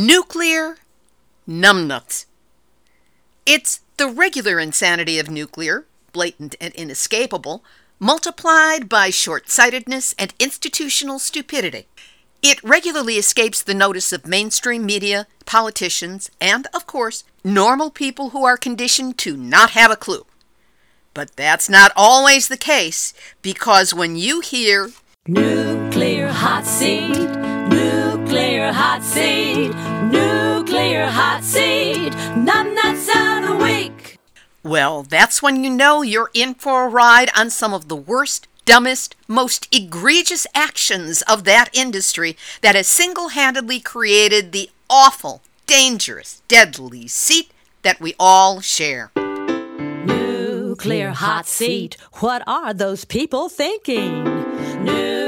Nuclear numbnuts. It's the regular insanity of nuclear, blatant and inescapable, multiplied by short sightedness and institutional stupidity. It regularly escapes the notice of mainstream media, politicians, and, of course, normal people who are conditioned to not have a clue. But that's not always the case, because when you hear Nuclear hot seat, nuclear hot seat, nuclear hot seat, of the week. Well, that's when you know you're in for a ride on some of the worst, dumbest, most egregious actions of that industry that has single handedly created the awful, dangerous, deadly seat that we all share. Nuclear hot seat, what are those people thinking? Nuclear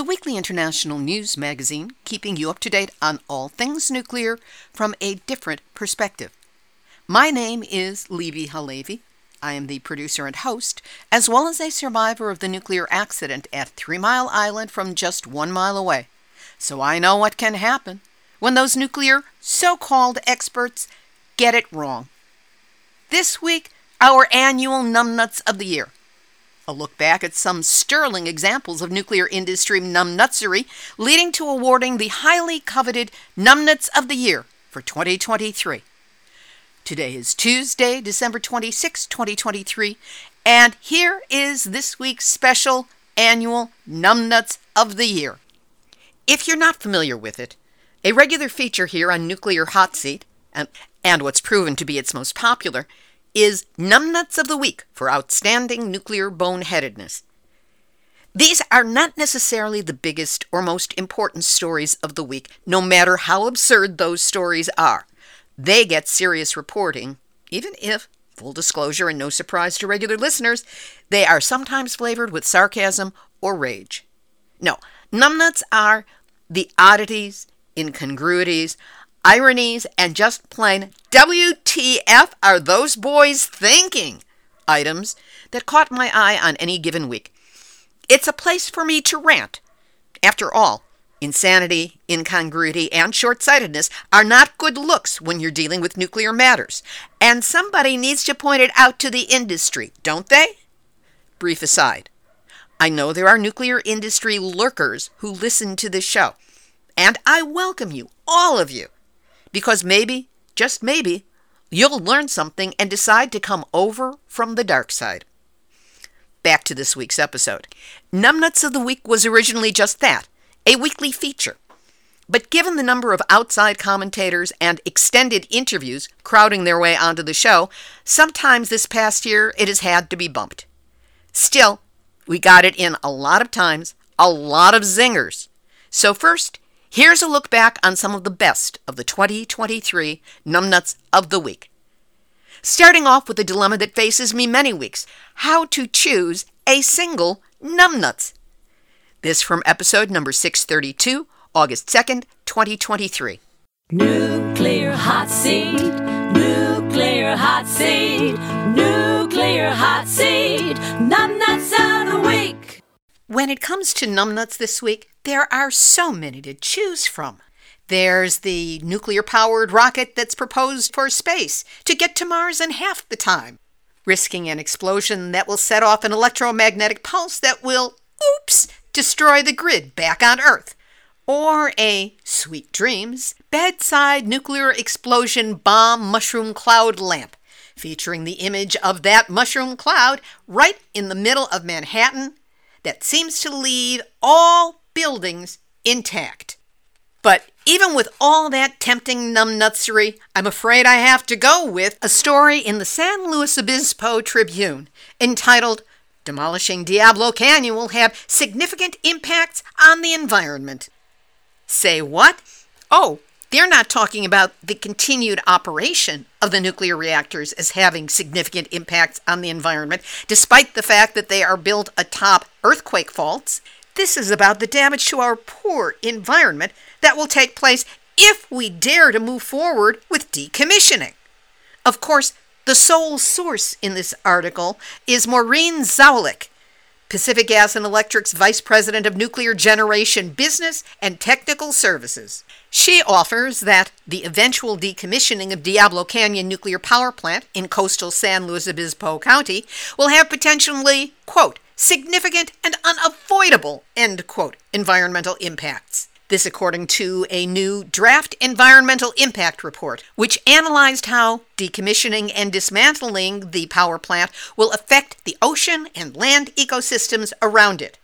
the weekly international news magazine keeping you up to date on all things nuclear from a different perspective. My name is Libbe HaLevy. I am the producer and host, as well as a survivor of the nuclear accident at Three Mile Island from just one mile away. So I know what can happen when those nuclear so called experts get it wrong. This week, our annual numbnuts of the year. A look back at some sterling examples of nuclear industry numbnutsery, leading to awarding the highly coveted Numbnuts of the Year for 2023. Today is Tuesday, December 26, 2023, and here is this week's special annual Numbnuts of the Year. If you're not familiar with it, a regular feature here on Nuclear Hot Seat, and, and what's proven to be its most popular, is Numbnuts of the Week for outstanding nuclear boneheadedness. These are not necessarily the biggest or most important stories of the week, no matter how absurd those stories are. They get serious reporting, even if, full disclosure and no surprise to regular listeners, they are sometimes flavored with sarcasm or rage. No, numbnuts are the oddities, incongruities, ironies, and just plain WTF are those boys thinking items that caught my eye on any given week. It's a place for me to rant. After all, insanity, incongruity, and short sightedness are not good looks when you're dealing with nuclear matters. And somebody needs to point it out to the industry, don't they? Brief aside. I know there are nuclear industry lurkers who listen to this show. And I welcome you, all of you, because maybe, just maybe, you'll learn something and decide to come over from the dark side. Back to this week's episode. Numbnuts of the Week was originally just that a weekly feature. But given the number of outside commentators and extended interviews crowding their way onto the show, sometimes this past year it has had to be bumped. Still, we got it in a lot of times, a lot of zingers. So, first, here's a look back on some of the best of the 2023 Numbnuts of the Week. Starting off with a dilemma that faces me many weeks how to choose a single Numbnuts. This from episode number 632, August 2nd, 2023. Nuclear hot seat, nuclear hot seat, nuclear hot seat, numbnuts of the week. When it comes to numbnuts this week, there are so many to choose from. There's the nuclear powered rocket that's proposed for space to get to Mars in half the time, risking an explosion that will set off an electromagnetic pulse that will, oops, destroy the grid back on Earth. Or a sweet dreams bedside nuclear explosion bomb mushroom cloud lamp, featuring the image of that mushroom cloud right in the middle of Manhattan that seems to leave all buildings intact. But even with all that tempting numbnutsery, I'm afraid I have to go with a story in the San Luis Obispo Tribune entitled Demolishing Diablo Canyon Will Have Significant Impacts on the Environment. Say what? Oh, They're not talking about the continued operation of the nuclear reactors as having significant impacts on the environment, despite the fact that they are built atop earthquake faults. This is about the damage to our poor environment that will take place if we dare to move forward with decommissioning. Of course, the sole source in this article is Maureen Zawalick, Pacific Gas and Electric's Vice President of Nuclear Generation Business and Technical Services. She offers that the eventual decommissioning of Diablo Canyon Nuclear Power Plant in coastal San Luis Obispo County will have potentially, quote, significant and unavoidable, end quote, environmental impacts. This, according to a new draft environmental impact report, which analyzed how decommissioning and dismantling the power plant will affect the ocean and land ecosystems around it.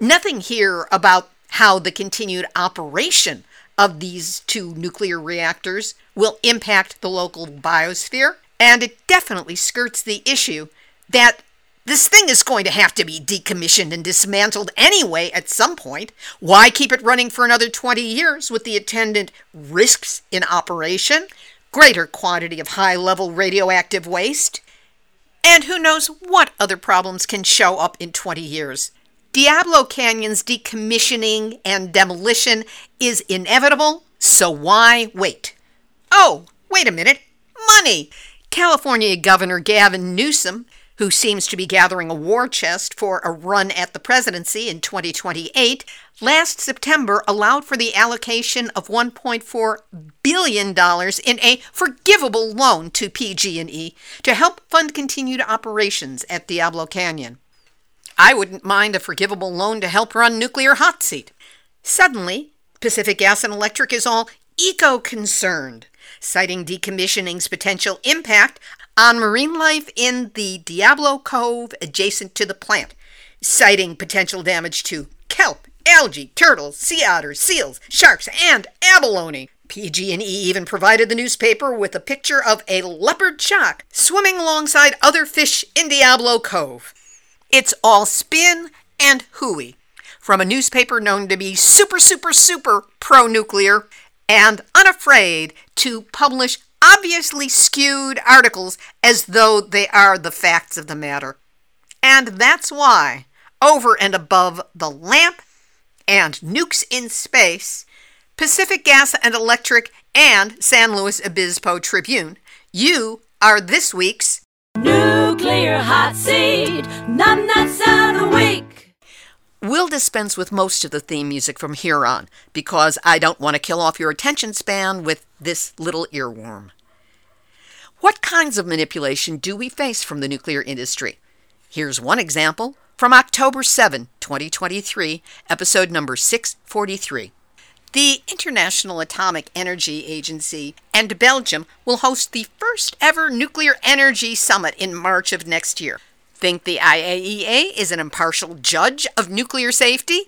Nothing here about how the continued operation of these two nuclear reactors will impact the local biosphere, and it definitely skirts the issue that this thing is going to have to be decommissioned and dismantled anyway at some point. Why keep it running for another 20 years with the attendant risks in operation, greater quantity of high level radioactive waste? And who knows what other problems can show up in 20 years? Diablo Canyon's decommissioning and demolition is inevitable, so why wait? Oh, wait a minute. Money! California Governor Gavin Newsom who seems to be gathering a war chest for a run at the presidency in 2028, last September allowed for the allocation of 1.4 billion dollars in a forgivable loan to PG&E to help fund continued operations at Diablo Canyon. I wouldn't mind a forgivable loan to help run nuclear hot seat. Suddenly, Pacific Gas and Electric is all eco concerned, citing decommissioning's potential impact on marine life in the Diablo Cove adjacent to the plant, citing potential damage to kelp, algae, turtles, sea otters, seals, sharks, and abalone. PG&E even provided the newspaper with a picture of a leopard shark swimming alongside other fish in Diablo Cove. It's all spin and hooey from a newspaper known to be super, super, super pro nuclear and unafraid to publish obviously skewed articles as though they are the facts of the matter. And that's why, over and above the lamp and nukes in space, Pacific Gas and Electric and San Luis Obispo Tribune, you are this week's Nuclear Hot Seat, numbnuts of the week. We'll dispense with most of the theme music from here on because I don't want to kill off your attention span with this little earworm. What kinds of manipulation do we face from the nuclear industry? Here's one example from October 7, 2023, episode number 643. The International Atomic Energy Agency and Belgium will host the first ever nuclear energy summit in March of next year. Think the IAEA is an impartial judge of nuclear safety?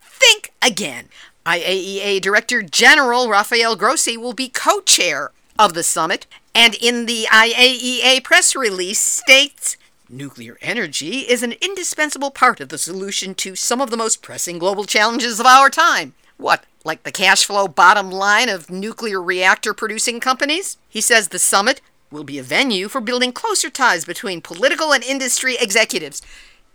Think again. IAEA Director General Rafael Grossi will be co chair of the summit, and in the IAEA press release states nuclear energy is an indispensable part of the solution to some of the most pressing global challenges of our time. What, like the cash flow bottom line of nuclear reactor producing companies? He says the summit will be a venue for building closer ties between political and industry executives.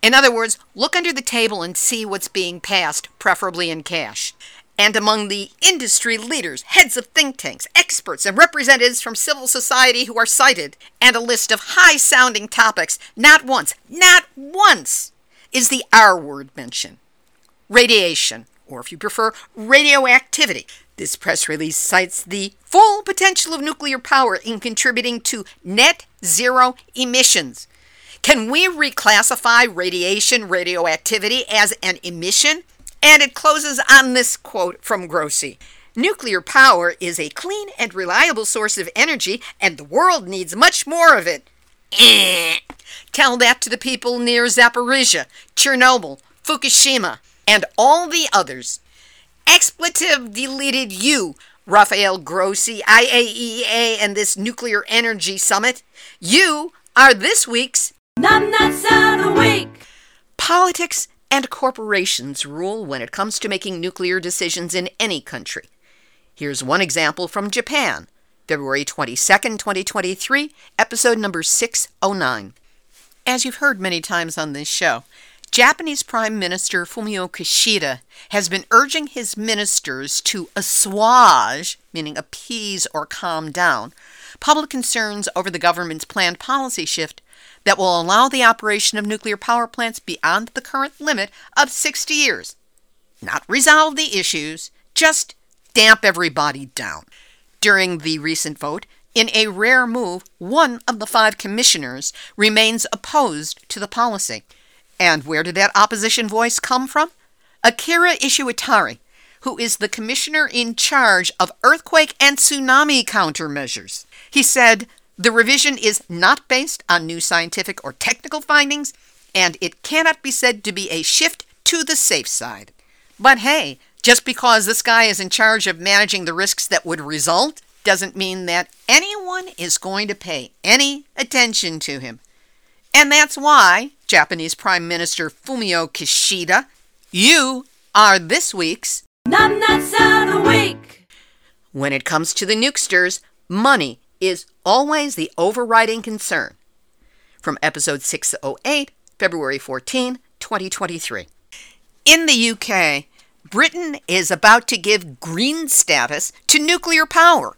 In other words, look under the table and see what's being passed, preferably in cash and among the industry leaders, heads of think tanks, experts, and representatives from civil society who are cited, and a list of high sounding topics. Not once, not once is the R word mentioned. Radiation, or if you prefer, radioactivity. This press release cites the full potential of nuclear power in contributing to net zero emissions. Can we reclassify radiation radioactivity as an emission? And it closes on this quote from Grossi. Nuclear power is a clean and reliable source of energy, and the world needs much more of it. Eh. Tell that to the people near Zaporizhia, Chernobyl, Fukushima, and all the others. Expletive deleted you, Rafael Grossi, IAEA, and this nuclear energy summit. You are this week's Numbnuts of the Week. Politics and corporations rule when it comes to making nuclear decisions in any country. Here's one example from Japan, February 22nd, 2023, episode number 609. As you've heard many times on this show, Japanese Prime Minister Fumio Kishida has been urging his ministers to assuage, meaning appease or calm down, public concerns over the government's planned policy shift that will allow the operation of nuclear power plants beyond the current limit of 60 years. Not resolve the issues, just damp everybody down. During the recent vote, in a rare move, one of the five commissioners remains opposed to the policy. And where did that opposition voice come from? Akira Ishiwatari, who is the commissioner in charge of earthquake and tsunami countermeasures. He said, The revision is not based on new scientific or technical findings, and it cannot be said to be a shift to the safe side. But hey, just because this guy is in charge of managing the risks that would result doesn't mean that anyone is going to pay any attention to him. And that's why, Japanese Prime Minister Fumio Kishida, you are this week's Numbnuts of the Week. When it comes to the nukesters, money is always the overriding concern. From episode 608, February 14, 2023. In the UK, Britain is about to give green status to nuclear power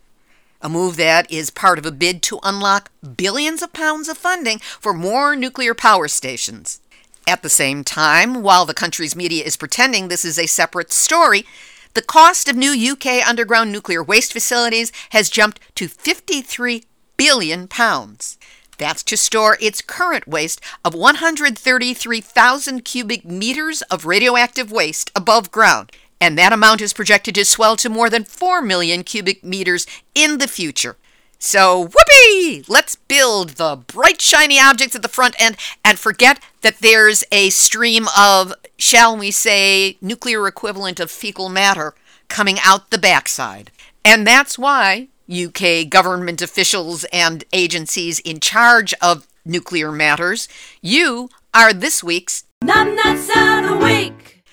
a move that is part of a bid to unlock billions of pounds of funding for more nuclear power stations. At the same time, while the country's media is pretending this is a separate story, the cost of new UK underground nuclear waste facilities has jumped to 53 billion pounds. That's to store its current waste of 133,000 cubic meters of radioactive waste above ground and that amount is projected to swell to more than 4 million cubic meters in the future. So, whoopee! Let's build the bright, shiny objects at the front end and forget that there's a stream of, shall we say, nuclear equivalent of fecal matter coming out the backside. And that's why UK government officials and agencies in charge of nuclear matters, you are this week's Numbnuts of the Week.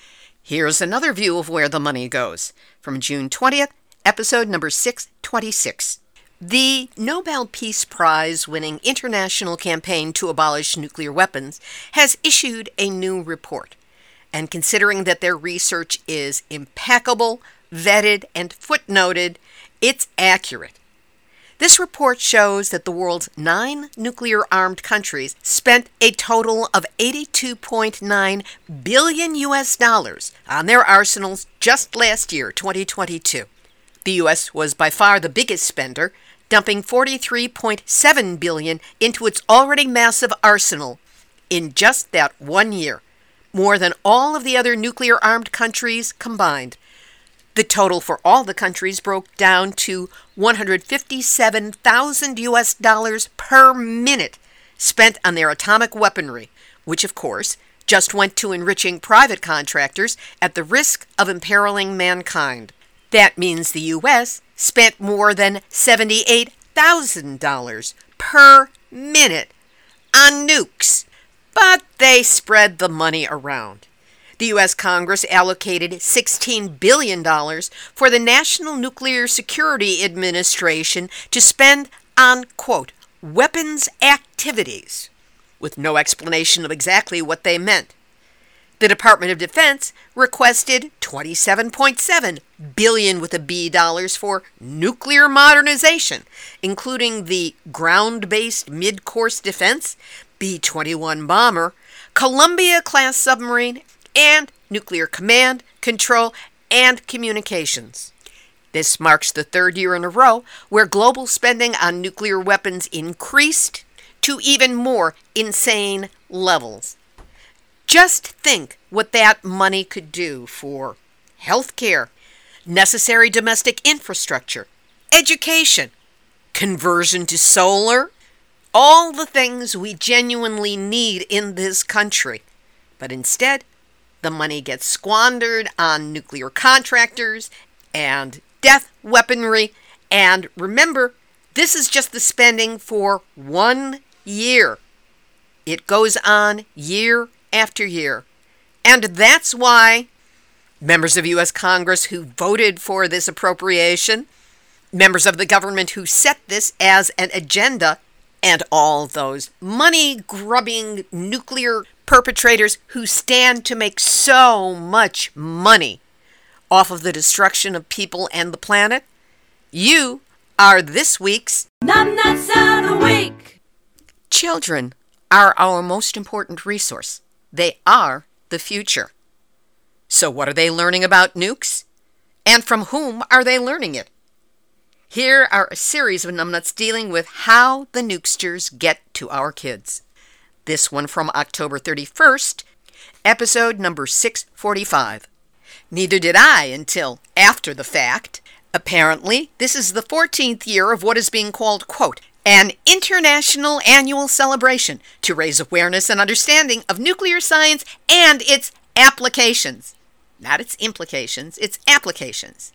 Here's another view of where the money goes from June 20th, episode number 626. The Nobel Peace Prize winning International Campaign to Abolish Nuclear Weapons has issued a new report. And considering that their research is impeccable, vetted, and footnoted, it's accurate. This report shows that the world's nine nuclear armed countries spent a total of 82.9 billion US dollars on their arsenals just last year, 2022. The US was by far the biggest spender, dumping 43.7 billion into its already massive arsenal in just that one year, more than all of the other nuclear armed countries combined. The total for all the countries broke down to 157,000 US dollars per minute spent on their atomic weaponry, which of course just went to enriching private contractors at the risk of imperiling mankind. That means the US spent more than $78,000 per minute on nukes, but they spread the money around. The U.S. Congress allocated $16 billion for the National Nuclear Security Administration to spend on, quote, weapons activities, with no explanation of exactly what they meant. The Department of Defense requested 27.7 billion with a B dollars for nuclear modernization, including the ground-based mid-course defense B-21 bomber, Columbia class submarine, and nuclear command, control, and communications. This marks the third year in a row where global spending on nuclear weapons increased to even more insane levels. Just think what that money could do for healthcare, necessary domestic infrastructure, education, conversion to solar, all the things we genuinely need in this country. But instead, the money gets squandered on nuclear contractors and death weaponry. And remember, this is just the spending for one year. It goes on year after year. And that's why members of U.S. Congress who voted for this appropriation, members of the government who set this as an agenda, and all those money grubbing nuclear perpetrators who stand to make so much money off of the destruction of people and the planet. You are this week's Numbnuts of the Week. Children are our most important resource. They are the future. So, what are they learning about nukes? And from whom are they learning it? Here are a series of numbnuts dealing with how the nukesters get to our kids. This one from October 31st, episode number 645. Neither did I until after the fact. Apparently, this is the 14th year of what is being called, quote, an international annual celebration to raise awareness and understanding of nuclear science and its applications. Not its implications, its applications.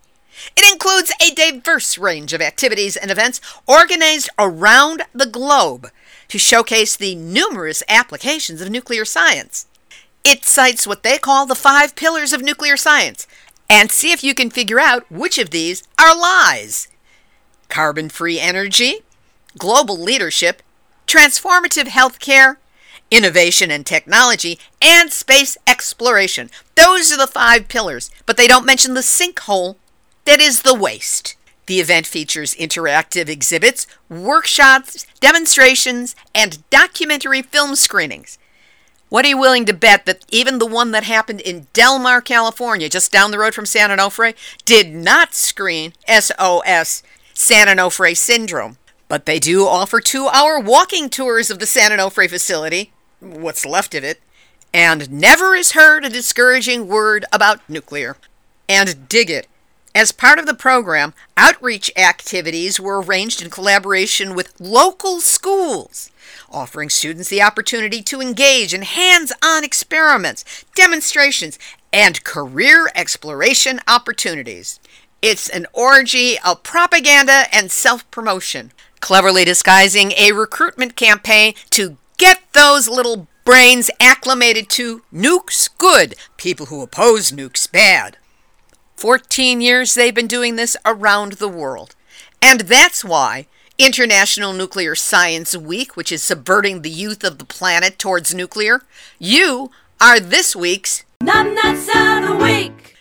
It includes a diverse range of activities and events organized around the globe to showcase the numerous applications of nuclear science. It cites what they call the five pillars of nuclear science and see if you can figure out which of these are lies carbon free energy, global leadership, transformative healthcare, innovation and technology, and space exploration. Those are the five pillars, but they don't mention the sinkhole that is the waste. The event features interactive exhibits, workshops, demonstrations, and documentary film screenings. What are you willing to bet that even the one that happened in Del Mar, California, just down the road from San Onofre, did not screen SOS, San Onofre Syndrome? But they do offer two hour walking tours of the San Onofre facility, what's left of it, and never is heard a discouraging word about nuclear. And dig it, as part of the program, outreach activities were arranged in collaboration with local schools, offering students the opportunity to engage in hands on experiments, demonstrations, and career exploration opportunities. It's an orgy of propaganda and self promotion, cleverly disguising a recruitment campaign to get those little brains acclimated to nukes good, people who oppose nukes bad. 14 years they've been doing this around the world. And that's why International Nuclear Science Week, which is subverting the youth of the planet towards nuclear, you are this week's Numbnuts of the Week.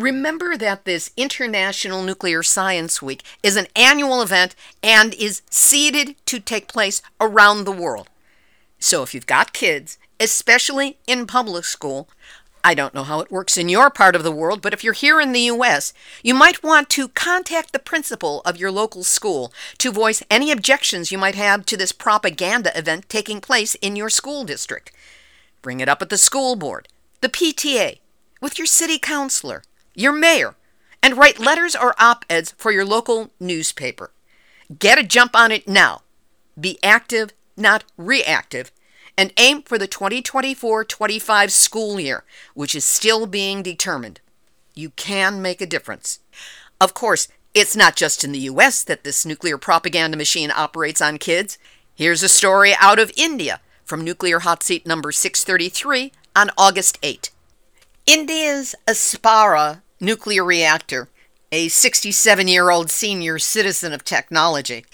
Remember that this International Nuclear Science Week is an annual event and is seeded to take place around the world. So if you've got kids, especially in public school, I don't know how it works in your part of the world, but if you're here in the U.S., you might want to contact the principal of your local school to voice any objections you might have to this propaganda event taking place in your school district. Bring it up at the school board, the PTA, with your city councilor, your mayor, and write letters or op eds for your local newspaper. Get a jump on it now. Be active, not reactive, and aim for the 2024 25 school year, which is still being determined. You can make a difference. Of course, it's not just in the US that this nuclear propaganda machine operates on kids. Here's a story out of India from Nuclear Hot Seat number 633 on August 8. India's Apsara nuclear reactor, a 67 year old senior citizen of technology,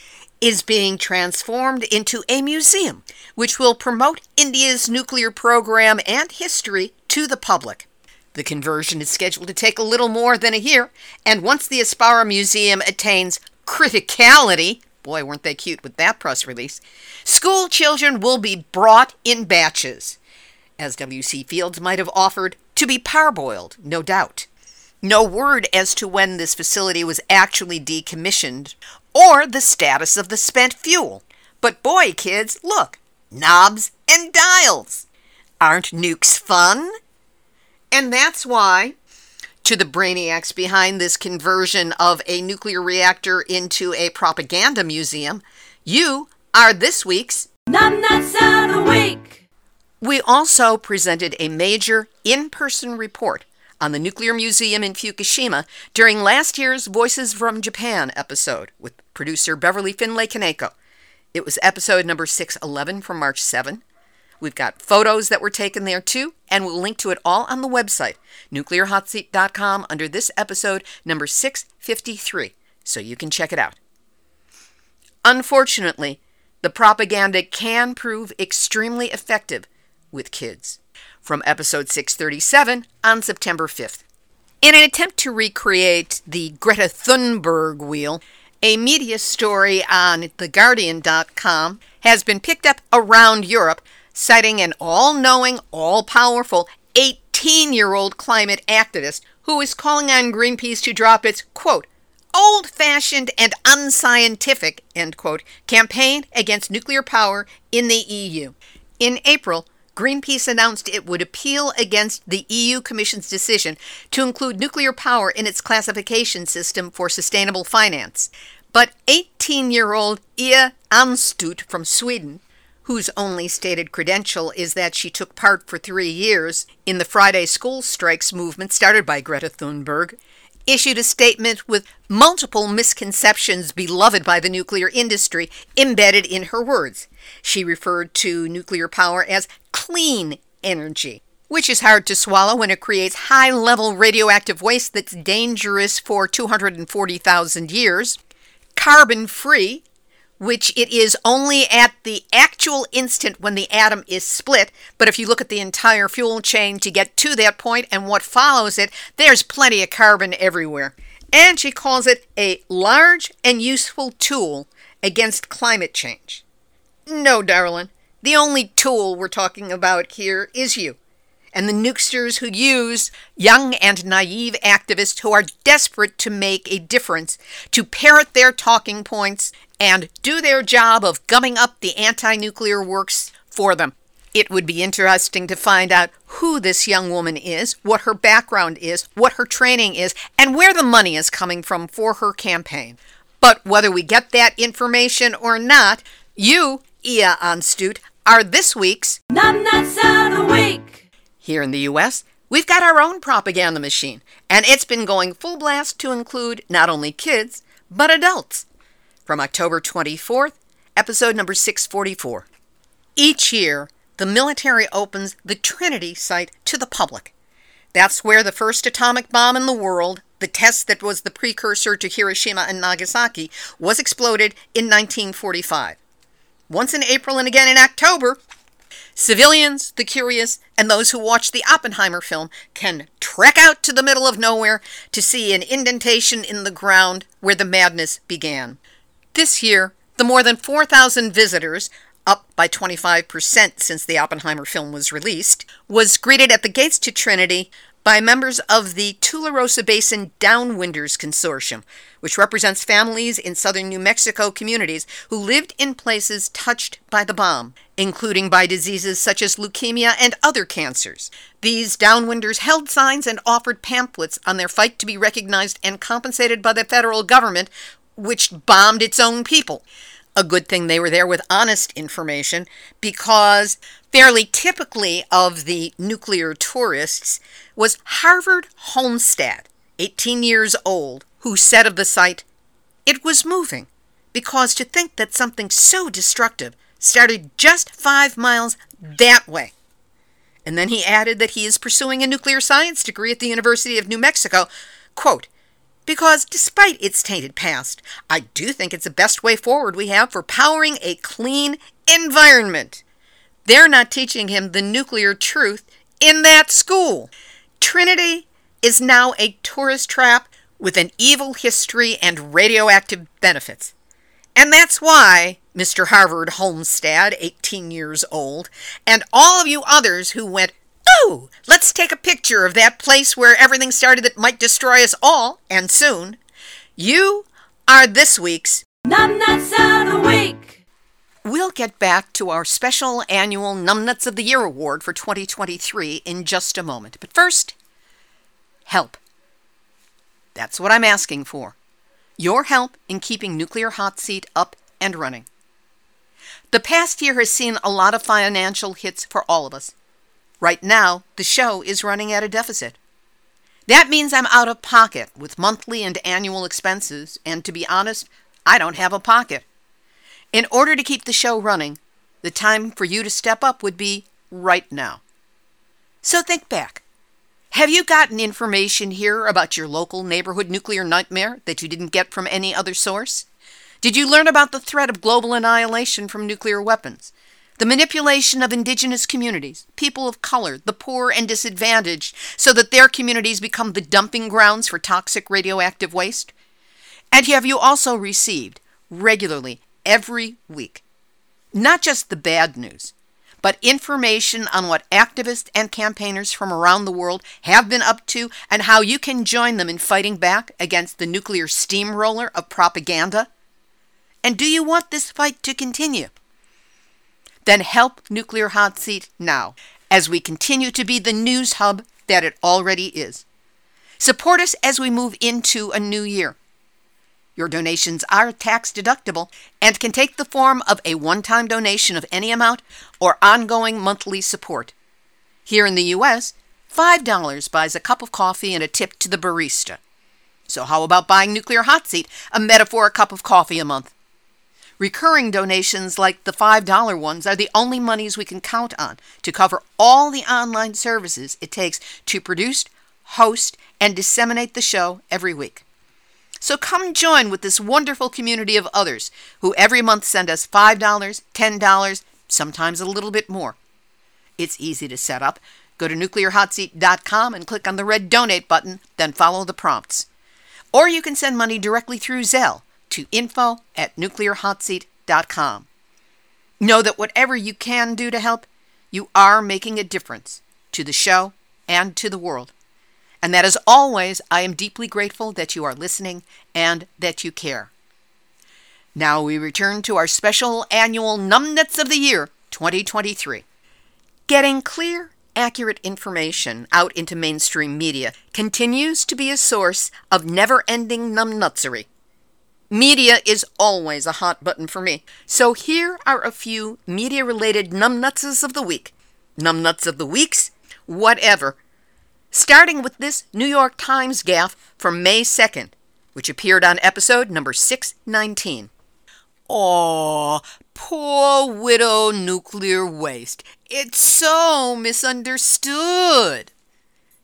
is being transformed into a museum which will promote India's nuclear program and history to the public. The conversion is scheduled to take a little more than a year, and once the Apsara Museum attains criticality, boy, weren't they cute with that press release, school children will be brought in batches, as W.C. Fields might have offered to be parboiled, no doubt. No word as to when this facility was actually decommissioned or the status of the spent fuel. But boy, kids, look knobs and dials. Aren't nukes fun? And that's why, to the brainiacs behind this conversion of a nuclear reactor into a propaganda museum, you are this week's Numbnuts of the Week. We also presented a major in person report on the Nuclear Museum in Fukushima during last year's Voices from Japan episode with producer Beverly Findlay Kaneko. It was episode number 611 from March 7. We've got photos that were taken there too, and we'll link to it all on the website, nuclearhotseat.com, under this episode, number 653, so you can check it out. Unfortunately, the propaganda can prove extremely effective with kids. From episode 637 on September 5th. In an attempt to recreate the Greta Thunberg wheel, a media story on TheGuardian.com has been picked up around Europe, citing an all knowing, all powerful 18 year old climate activist who is calling on Greenpeace to drop its, quote, old fashioned and unscientific, end quote, campaign against nuclear power in the EU. In April, Greenpeace announced it would appeal against the EU Commission's decision to include nuclear power in its classification system for sustainable finance. But 18 year old Ia Aanstoot from Sweden, whose only stated credential is that she took part for three years in the Friday school strikes movement started by Greta Thunberg, issued a statement with multiple misconceptions beloved by the nuclear industry embedded in her words. She referred to nuclear power as clean energy, which is hard to swallow when it creates high level radioactive waste that's dangerous for 240,000 years, carbon free, which it is only at the actual instant when the atom is split. But if you look at the entire fuel chain to get to that point and what follows it, there's plenty of carbon everywhere. And she calls it a large and useful tool against climate change. No, darling, the only tool we're talking about here is you. And the nukesters who use young and naive activists who are desperate to make a difference, to parrot their talking points, and do their job of gumming up the anti nuclear works for them. It would be interesting to find out who this young woman is, what her background is, what her training is, and where the money is coming from for her campaign. But whether we get that information or not, you, Ia Aanstoot, are this week's Numbnuts of the Week. Here in the US, we've got our own propaganda machine, and it's been going full blast to include not only kids, but adults. From October 24th, episode number 644. Each year, the military opens the Trinity site to the public. That's where the first atomic bomb in the world, the test that was the precursor to Hiroshima and Nagasaki, was exploded in 1945 once in April and again in October, civilians, the curious, and those who watch the Oppenheimer film can trek out to the middle of nowhere to see an indentation in the ground where the madness began. This year, the more than 4,000 visitors, up by 25% since the Oppenheimer film was released, was greeted at the gates to Trinity by members of the Tularosa Basin Downwinders Consortium, which represents families in southern New Mexico communities who lived in places touched by the bomb, including by diseases such as leukemia and other cancers. These downwinders held signs and offered pamphlets on their fight to be recognized and compensated by the federal government, which bombed its own people a good thing they were there with honest information because fairly typically of the nuclear tourists was Harvard Homestad, 18 years old, who said of the site, It was moving because to think that something so destructive started just five miles that way. And then he added that he is pursuing a nuclear science degree at the University of New Mexico. Quote, because despite its tainted past, I do think it's the best way forward we have for powering a clean environment. They're not teaching him the nuclear truth in that school. Trinity is now a tourist trap with an evil history and radioactive benefits. And that's why Mr. Harvard Homestad, 18 years old, and all of you others who went Oh, let's take a picture of that place where everything started that might destroy us all, and soon. You are this week's Numbnuts of the Week. We'll get back to our special annual Numbnuts of the Year award for 2023 in just a moment. But first, help. That's what I'm asking for. Your help in keeping Nuclear Hot Seat up and running. The past year has seen a lot of financial hits for all of us. Right now, the show is running at a deficit. That means I'm out of pocket with monthly and annual expenses, and to be honest, I don't have a pocket. In order to keep the show running, The time for you to step up would be right now. So think back. Have you gotten information here about your local neighborhood nuclear nightmare that you didn't get from any other source? Did you learn about the threat of global annihilation from nuclear weapons? The manipulation of indigenous communities, people of color, the poor and disadvantaged, so that their communities become the dumping grounds for toxic radioactive waste? And have you also received regularly every week not just the bad news, but information on what activists and campaigners from around the world have been up to and how you can join them in fighting back against the nuclear steamroller of propaganda? And do you want this fight to continue? Then help Nuclear Hot Seat now as we continue to be the news hub that it already is. Support us as we move into a new year. Your donations are tax deductible and can take the form of a one time donation of any amount or ongoing monthly support. Here in the U.S., $5 buys a cup of coffee and a tip to the barista. So, how about buying Nuclear Hot Seat, a metaphor a cup of coffee a month? Recurring donations like the $5 ones are the only monies we can count on to cover all the online services it takes to produce, host, and disseminate the show every week. So come join with this wonderful community of others who every month send us $5, $10, sometimes a little bit more. It's easy to set up. Go to nuclearhotseat.com and click on the red donate button, then follow the prompts. Or you can send money directly through Zelle to info at nuclearhotseat.com. Know that whatever you can do to help, you are making a difference to the show and to the world. And that as always, I am deeply grateful that you are listening and that you care. Now we return to our special annual Numbnuts of the Year 2023. Getting clear, accurate information out into mainstream media continues to be a source of never ending numbnutsery. Media is always a hot button for me, so here are a few media related numbnutses of the week. Numbnuts of the weeks, whatever starting with this New York Times gaffe from May 2nd, which appeared on episode number 619. Aw, poor widow nuclear waste. It's so misunderstood.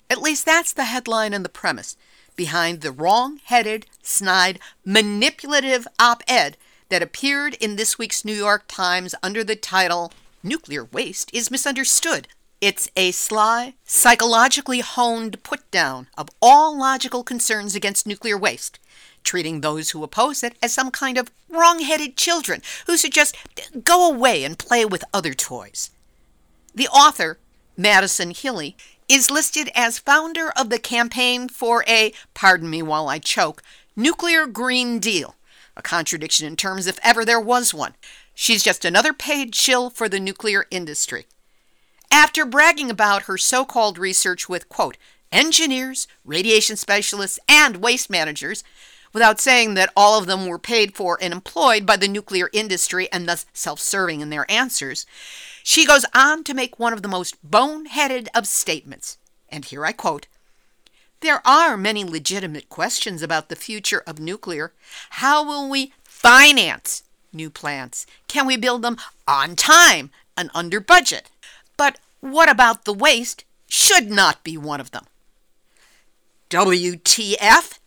At least that's the headline and the premise behind the wrong headed, snide, manipulative op ed that appeared in this week's New York Times under the title Nuclear Waste is Misunderstood it's a sly, psychologically honed put down of all logical concerns against nuclear waste, treating those who oppose it as some kind of wrong headed children who should just go away and play with other toys. The author, Madison Hilly, is listed as founder of the campaign for a, pardon me while I choke, nuclear Green Deal, a contradiction in terms if ever there was one. She's just another paid shill for the nuclear industry after bragging about her so called research with, quote, engineers, radiation specialists, and waste managers, without saying that all of them were paid for and employed by the nuclear industry and thus self serving in their answers, she goes on to make one of the most boneheaded of statements. And here I quote There are many legitimate questions about the future of nuclear. How will we finance new plants? Can we build them on time and under budget? But what about the waste should not be one of them. WTF?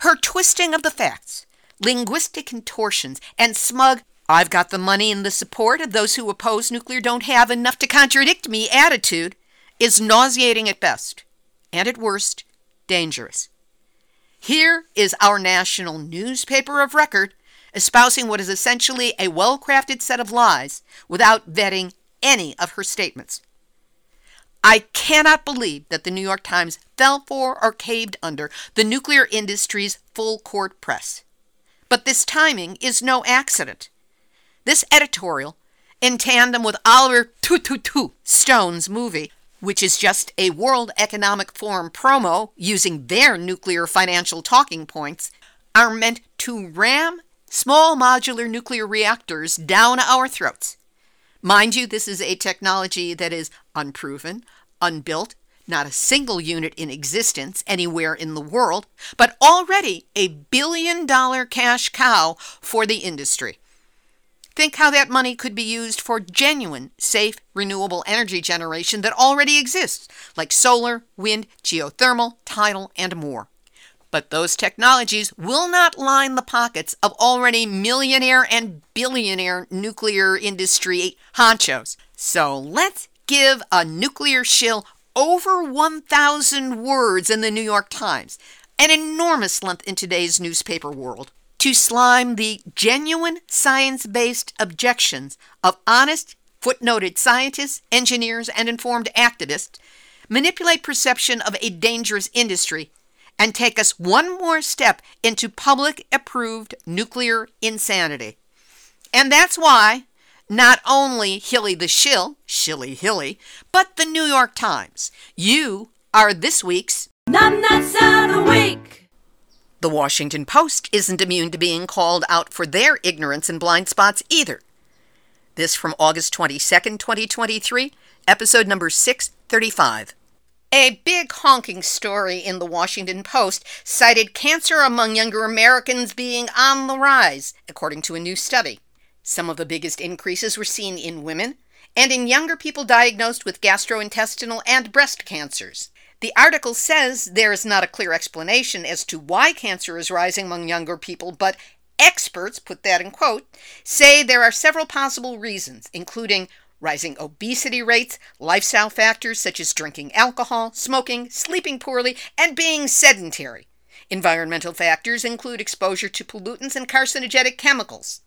Her twisting of the facts, linguistic contortions, and smug, I've got the money and the support of those who oppose nuclear don't have enough to contradict me attitude is nauseating at best, and at worst, dangerous. Here is our national newspaper of record espousing what is essentially a well crafted set of lies without vetting any of her statements. I cannot believe that the New York Times fell for or caved under the nuclear industry's full court press. But this timing is no accident. This editorial, in tandem with Oliver Tututu Stone's movie, which is just a World Economic Forum promo using their nuclear financial talking points, are meant to ram small modular nuclear reactors down our throats Mind you, this is a technology that is unproven, unbuilt, not a single unit in existence anywhere in the world, but already a billion dollar cash cow for the industry. Think how that money could be used for genuine, safe, renewable energy generation that already exists, like solar, wind, geothermal, tidal, and more. But those technologies will not line the pockets of already millionaire and billionaire nuclear industry honchos. So let's give a nuclear shill over 1,000 words in the New York Times, an enormous length in today's newspaper world to slime the genuine science based objections of honest, footnoted scientists, engineers, and informed activists, manipulate perception of a dangerous industry, and take us one more step into public approved nuclear insanity. And that's why not only Hilly the Shill, Shilly Hilly, but the New York Times, you are this week's Numbnuts of the Week. The Washington Post isn't immune to being called out for their ignorance and blind spots either. This from August 22nd, 2023, episode number 635. A big honking story in the Washington Post cited cancer among younger Americans being on the rise, according to a new study. Some of the biggest increases were seen in women and in younger people diagnosed with gastrointestinal and breast cancers. The article says there is not a clear explanation as to why cancer is rising among younger people, but experts, put that in quote, say there are several possible reasons, including rising obesity rates, lifestyle factors such as drinking alcohol, smoking, sleeping poorly, and being sedentary. Environmental factors include exposure to pollutants and carcinogenic chemicals.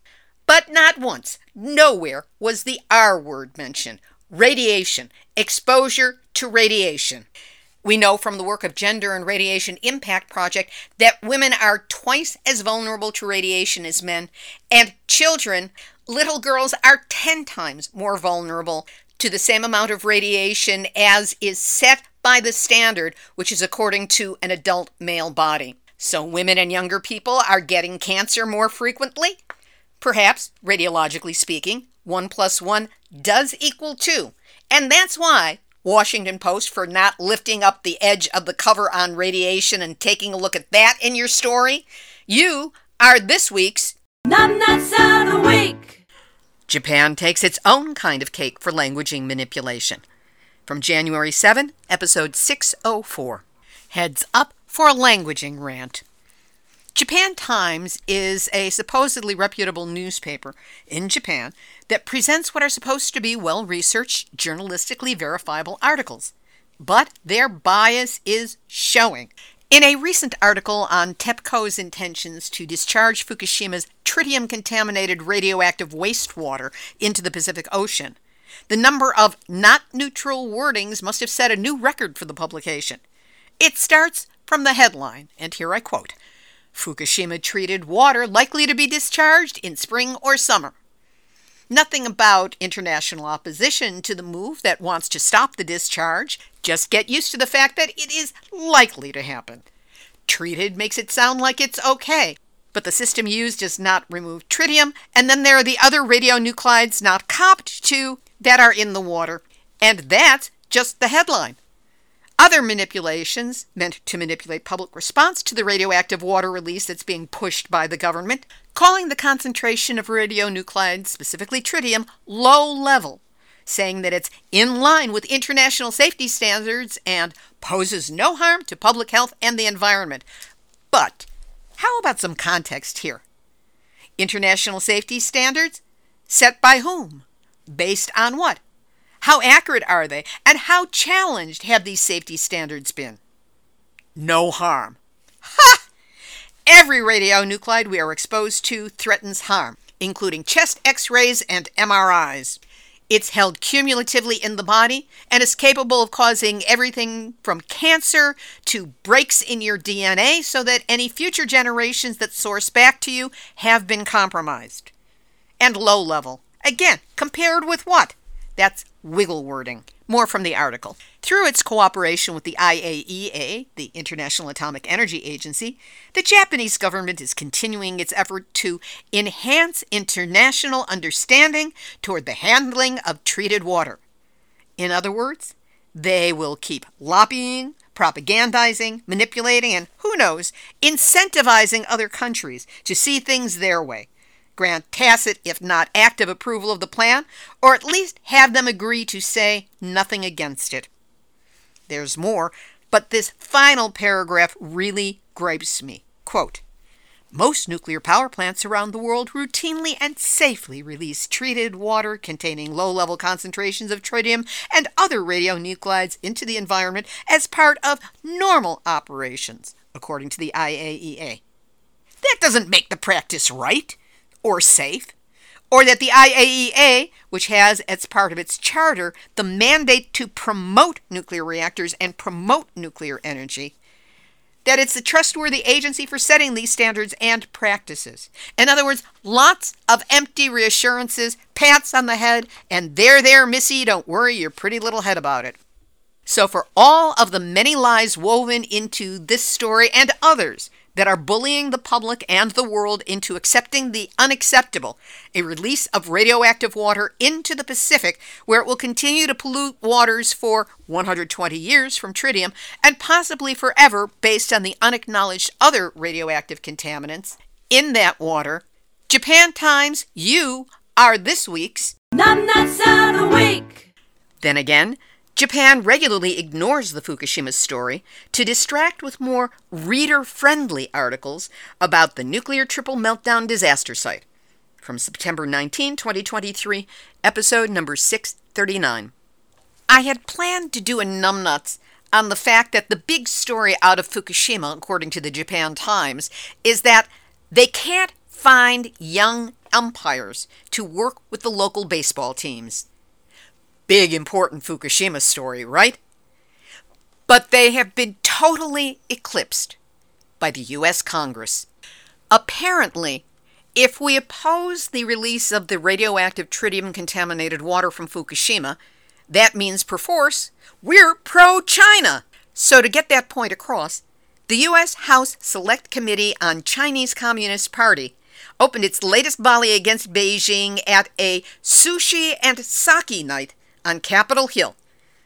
But not once, nowhere was the R word mentioned radiation, exposure to radiation. We know from the work of Gender and Radiation Impact Project that women are twice as vulnerable to radiation as men, and children, little girls, are 10 times more vulnerable to the same amount of radiation as is set by the standard, which is according to an adult male body. So, women and younger people are getting cancer more frequently? Perhaps, radiologically speaking, 1 plus 1 does equal 2. And that's why Washington Post for not lifting up the edge of the cover on radiation and taking a look at that in your story. You are this week's of the Week. Japan takes its own kind of cake for languaging manipulation. From January 7, episode 604. Heads up for a languaging rant. Japan Times is a supposedly reputable newspaper in Japan that presents what are supposed to be well researched, journalistically verifiable articles. But their bias is showing. In a recent article on TEPCO's intentions to discharge Fukushima's tritium contaminated radioactive wastewater into the Pacific Ocean, the number of not neutral wordings must have set a new record for the publication. It starts from the headline, and here I quote Fukushima treated water likely to be discharged in spring or summer. Nothing about international opposition to the move that wants to stop the discharge. Just get used to the fact that it is likely to happen. Treated makes it sound like it's okay, but the system used does not remove tritium, and then there are the other radionuclides not copped to that are in the water. And that's just the headline. Other manipulations, meant to manipulate public response to the radioactive water release that's being pushed by the government, calling the concentration of radionuclides, specifically tritium, low level, saying that it's in line with international safety standards and poses no harm to public health and the environment. But how about some context here? International safety standards? Set by whom? Based on what? How accurate are they? And how challenged have these safety standards been? No harm. Ha! Every radionuclide we are exposed to threatens harm, including chest x rays and MRIs. It's held cumulatively in the body and is capable of causing everything from cancer to breaks in your DNA so that any future generations that source back to you have been compromised. And low level. Again, compared with what? That's wiggle wording. More from the article. Through its cooperation with the IAEA, the International Atomic Energy Agency, the Japanese government is continuing its effort to enhance international understanding toward the handling of treated water. In other words, they will keep lobbying, propagandizing, manipulating, and who knows, incentivizing other countries to see things their way grant tacit, if not active, approval of the plan, or at least have them agree to say nothing against it. There's more, but this final paragraph really gripes me. Quote, most nuclear power plants around the world routinely and safely release treated water containing low level concentrations of tritium and other radionuclides into the environment as part of normal operations, according to the IAEA. That doesn't make the practice right or safe, or that the IAEA, which has as part of its charter the mandate to promote nuclear reactors and promote nuclear energy, that it's a trustworthy agency for setting these standards and practices. In other words, lots of empty reassurances, pats on the head, and there, there, missy, don't worry your pretty little head about it. So, for all of the many lies woven into this story and others that are bullying the public and the world into accepting the unacceptable, a release of radioactive water into the Pacific, where it will continue to pollute waters for 120 years from tritium and possibly forever based on the unacknowledged other radioactive contaminants in that water. Japan Times, you are this week's Numbnuts of the Week. Then again, Japan regularly ignores the Fukushima story to distract with more reader friendly articles about the nuclear triple meltdown disaster site. From September 19, 2023, episode number 639. I had planned to do a numbnuts on the fact that the big story out of Fukushima, according to the Japan Times, is that they can't find young umpires to work with the local baseball teams big important Fukushima story, right? But they have been totally eclipsed by the US Congress. Apparently, if we oppose the release of the radioactive tritium contaminated water from Fukushima, that means perforce we're pro China. So, to get that point across, the U.S. House Select Committee on Chinese Communist Party opened its latest volley against Beijing at a sushi and sake night on Capitol Hill,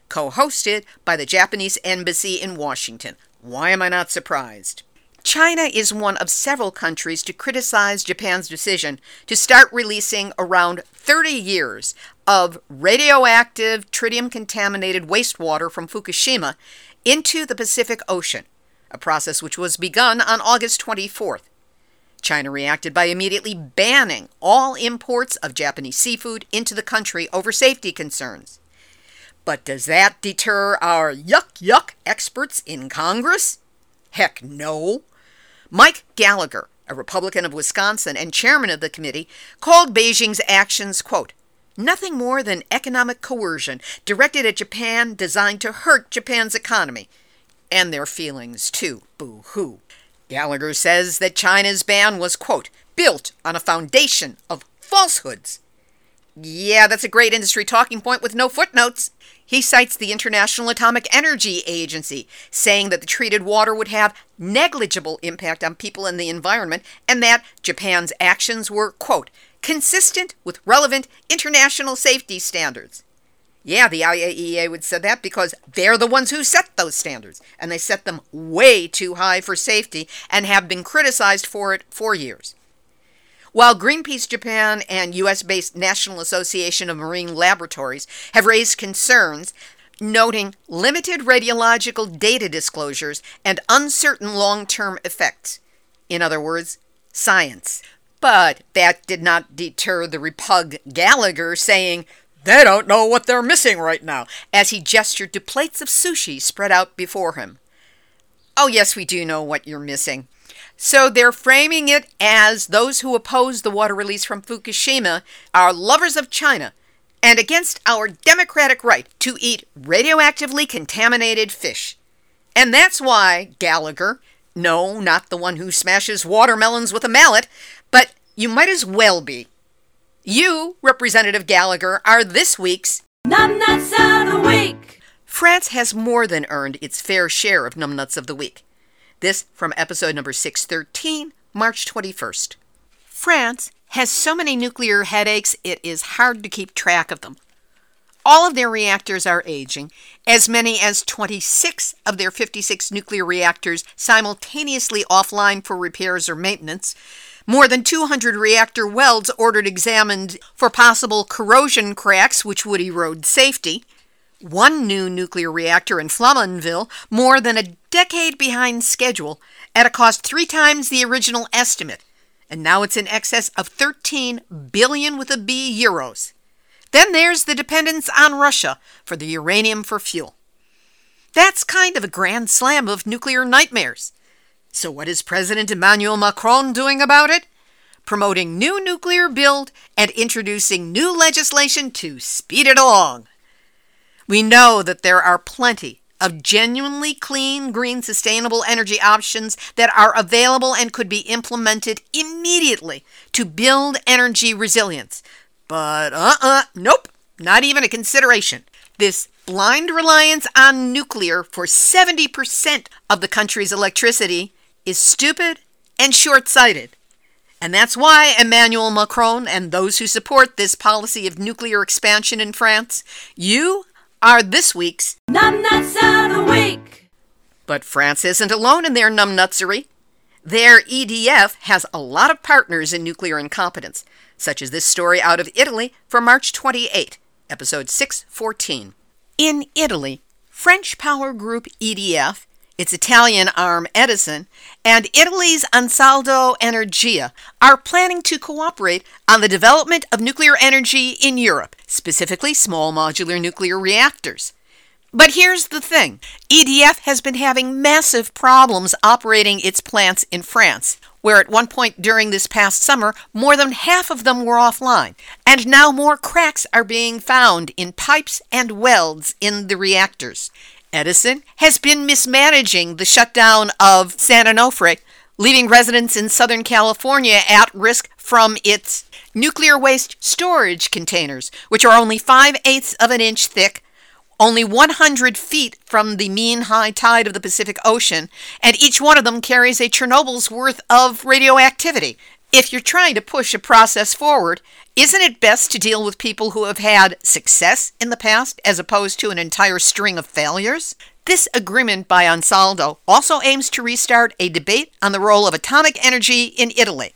co hosted by the Japanese Embassy in Washington. Why am I not surprised? China is one of several countries to criticize Japan's decision to start releasing around 30 years of radioactive tritium contaminated wastewater from Fukushima into the Pacific Ocean, a process which was begun on August 24th. China reacted by immediately banning all imports of Japanese seafood into the country over safety concerns. But does that deter our yuck yuck experts in Congress? Heck no. Mike Gallagher, a Republican of Wisconsin and chairman of the committee, called Beijing's actions, quote, nothing more than economic coercion directed at Japan designed to hurt Japan's economy. And their feelings, too. Boo hoo. Gallagher says that China's ban was, quote, built on a foundation of falsehoods. Yeah, that's a great industry talking point with no footnotes. He cites the International Atomic Energy Agency, saying that the treated water would have negligible impact on people and the environment, and that Japan's actions were, quote, consistent with relevant international safety standards. Yeah, the IAEA would say that because they're the ones who set those standards, and they set them way too high for safety and have been criticized for it for years. While Greenpeace Japan and US based National Association of Marine Laboratories have raised concerns, noting limited radiological data disclosures and uncertain long term effects. In other words, science. But that did not deter the repug Gallagher saying, they don't know what they're missing right now, as he gestured to plates of sushi spread out before him. Oh, yes, we do know what you're missing. So they're framing it as those who oppose the water release from Fukushima are lovers of China and against our democratic right to eat radioactively contaminated fish. And that's why Gallagher, no, not the one who smashes watermelons with a mallet, but you might as well be you, Representative Gallagher, are this week's Numbnuts of the Week. France has more than earned its fair share of Numbnuts of the Week. This from episode number 613, March 21st. France has so many nuclear headaches it is hard to keep track of them. All of their reactors are aging, as many as 26 of their 56 nuclear reactors simultaneously offline for repairs or maintenance, More than 200 reactor welds ordered examined for possible corrosion cracks which would erode safety. One new nuclear reactor in Flamanville, more than a decade behind schedule, at a cost three times the original estimate, and now it's in excess of 13 billion with a B euros. Then there's the dependence on Russia for the uranium for fuel. That's kind of a grand slam of nuclear nightmares. So, what is President Emmanuel Macron doing about it? Promoting new nuclear build and introducing new legislation to speed it along. We know that there are plenty of genuinely clean, green, sustainable energy options that are available and could be implemented immediately to build energy resilience. But uh uh, nope, not even a consideration. This blind reliance on nuclear for 70% of the country's electricity is stupid and short sighted. And that's why Emmanuel Macron and those who support this policy of nuclear expansion in France, you are this week's Numbnuts of the Week. But France isn't alone in their numbnutsery. Their EDF has a lot of partners in nuclear incompetence, such as this story out of Italy from March 28, episode 614. In Italy, French power group EDF, its Italian arm Edison, and Italy's Ansaldo Energia are planning to cooperate on the development of nuclear energy in Europe, specifically small modular nuclear reactors. But here's the thing EDF has been having massive problems operating its plants in France, where at one point during this past summer, more than half of them were offline, and now more cracks are being found in pipes and welds in the reactors. Edison has been mismanaging the shutdown of San Onofre, leaving residents in Southern California at risk from its nuclear waste storage containers, which are only 5 eighths of an inch thick, only 100 feet from the mean high tide of the Pacific Ocean, and each one of them carries a Chernobyl's worth of radioactivity. If you're trying to push a process forward, isn't it best to deal with people who have had success in the past as opposed to an entire string of failures? This agreement by Ansaldo also aims to restart a debate on the role of atomic energy in Italy.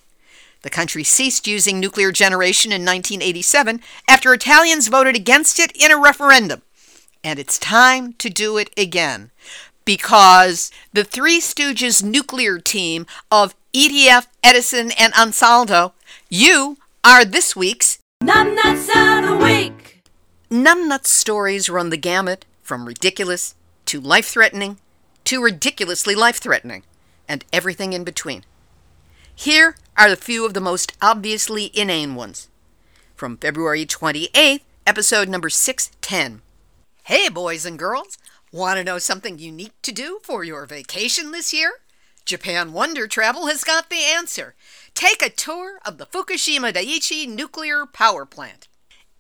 The country ceased using nuclear generation in 1987 after Italians voted against it in a referendum. And it's time to do it again because the Three Stooges nuclear team of EDF, Edison, and Ansaldo, you are this week's Numbnuts of the Week. Numbnuts stories run the gamut from ridiculous to life threatening to ridiculously life threatening and everything in between. Here are a few of the most obviously inane ones. From February 28th, episode number 610. Hey, boys and girls, want to know something unique to do for your vacation this year? Japan Wonder Travel has got the answer. Take a tour of the Fukushima Daiichi nuclear power plant.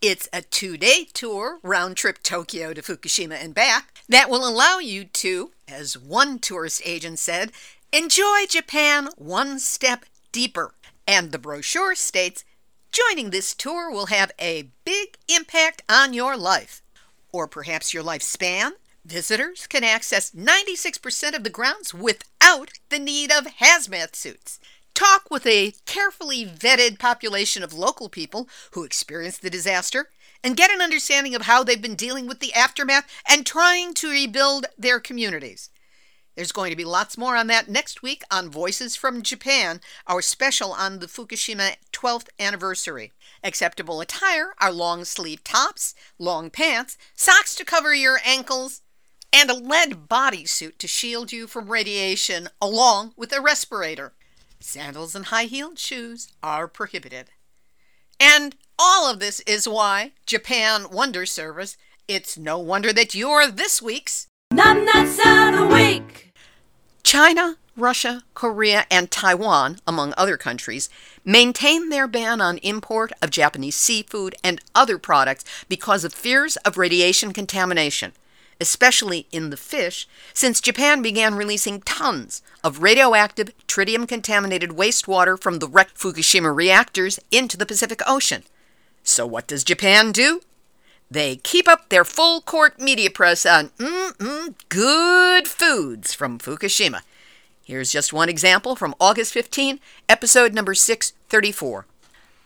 It's a two day tour, round trip Tokyo to Fukushima and back, that will allow you to, as one tourist agent said, enjoy Japan one step deeper. And the brochure states joining this tour will have a big impact on your life, or perhaps your lifespan. Visitors can access 96% of the grounds without the need of hazmat suits. Talk with a carefully vetted population of local people who experienced the disaster and get an understanding of how they've been dealing with the aftermath and trying to rebuild their communities. There's going to be lots more on that next week on Voices from Japan, our special on the Fukushima 12th anniversary. Acceptable attire are long sleeve tops, long pants, socks to cover your ankles, and a lead bodysuit to shield you from radiation, along with a respirator. Sandals and high heeled shoes are prohibited. And all of this is why Japan Wonder Service, it's no wonder that you're this week's Numbnuts of the Week. China, Russia, Korea, and Taiwan, among other countries, maintain their ban on import of Japanese seafood and other products because of fears of radiation contamination, especially in the fish, since Japan began releasing tons of radioactive, tritium contaminated wastewater from the wrecked Fukushima reactors into the Pacific Ocean. So, what does Japan do? They keep up their full court media press on mm-mm, good foods from Fukushima. Here's just one example from August 15, episode number 634.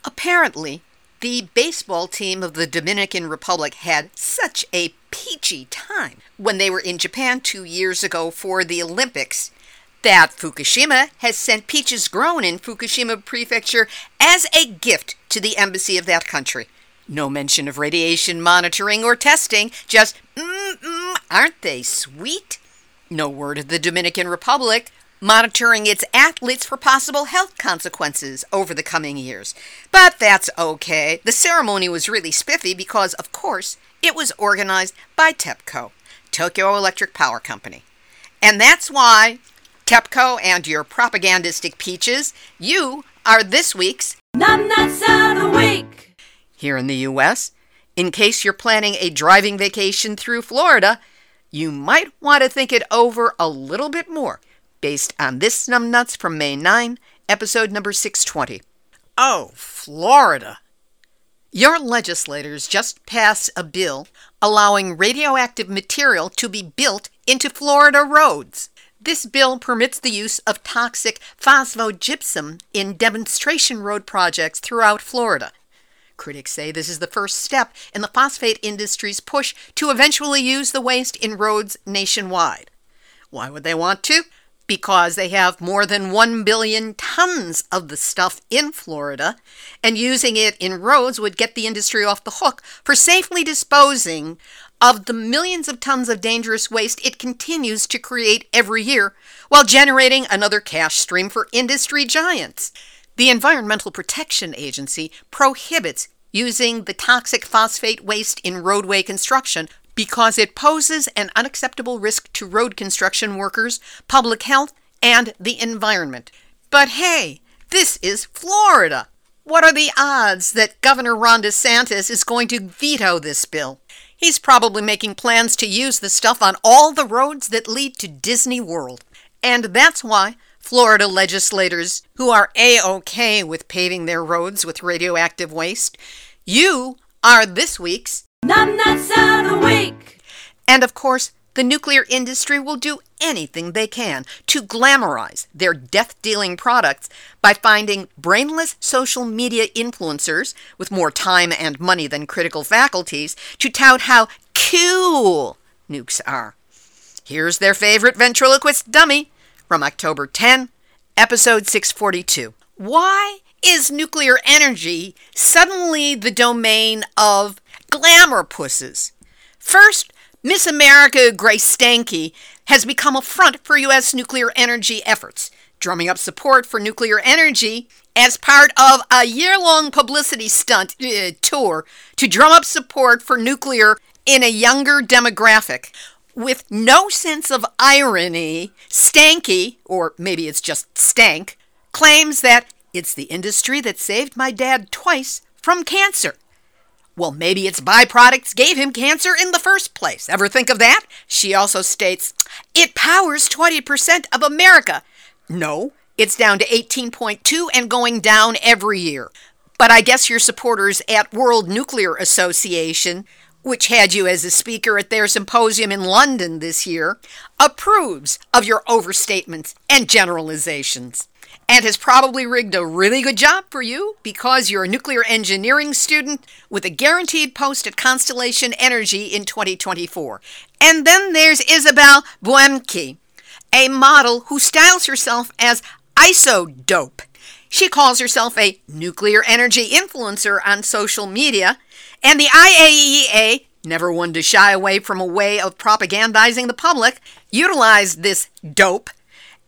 Apparently, the baseball team of the Dominican Republic had such a peachy time when they were in Japan two years ago for the Olympics that Fukushima has sent peaches grown in Fukushima Prefecture as a gift to the embassy of that country. No mention of radiation monitoring or testing, just, mm-mm, aren't they sweet? No word of the Dominican Republic monitoring its athletes for possible health consequences over the coming years. But that's okay. The ceremony was really spiffy because, of course, it was organized by TEPCO, Tokyo Electric Power Company. And that's why, TEPCO and your propagandistic peaches, you are this week's Numbnuts of the Week. Here in the U.S., in case you're planning a driving vacation through Florida, you might want to think it over a little bit more based on this numbnuts from May 9, episode number 620. Oh, Florida! Your legislators just passed a bill allowing radioactive material to be built into Florida roads. This bill permits the use of toxic phosphogypsum in demonstration road projects throughout Florida. Critics say this is the first step in the phosphate industry's push to eventually use the waste in roads nationwide. Why would they want to? Because they have more than 1 billion tons of the stuff in Florida, and using it in roads would get the industry off the hook for safely disposing of the millions of tons of dangerous waste it continues to create every year while generating another cash stream for industry giants. The Environmental Protection Agency prohibits using the toxic phosphate waste in roadway construction because it poses an unacceptable risk to road construction workers, public health, and the environment. But hey, this is Florida. What are the odds that Governor Ron DeSantis is going to veto this bill? He's probably making plans to use the stuff on all the roads that lead to Disney World. And that's why Florida legislators who are A OK with paving their roads with radioactive waste, you are this week's Of the Week. And of course, the nuclear industry will do anything they can to glamorize their death dealing products by finding brainless social media influencers with more time and money than critical faculties to tout how cool nukes are. Here's their favorite ventriloquist dummy from October 10, episode 642. Why is nuclear energy suddenly the domain of glamour pusses. First, Miss America Grace Stanke has become a front for U.S. nuclear energy efforts, drumming up support for nuclear energy as part of a year long publicity stunt uh, tour to drum up support for nuclear in a younger demographic. With no sense of irony, Stanky, or maybe it's just Stank, claims that it's the industry that saved my dad twice from cancer. Well, maybe its byproducts gave him cancer in the first place. Ever think of that? She also states, it powers 20% of America. No, it's down to 18.2 and going down every year. But I guess your supporters at World Nuclear Association, which had you as a speaker at their symposium in London this year, approves of your overstatements and generalizations and has probably rigged a really good job for you because you're a nuclear engineering student with a guaranteed post at Constellation Energy in 2024. And then there's Isabel Boemke, a model who styles herself as ISO-dope. She calls herself a nuclear energy influencer on social media, and the IAEA, never one to shy away from a way of propagandizing the public, utilized this dope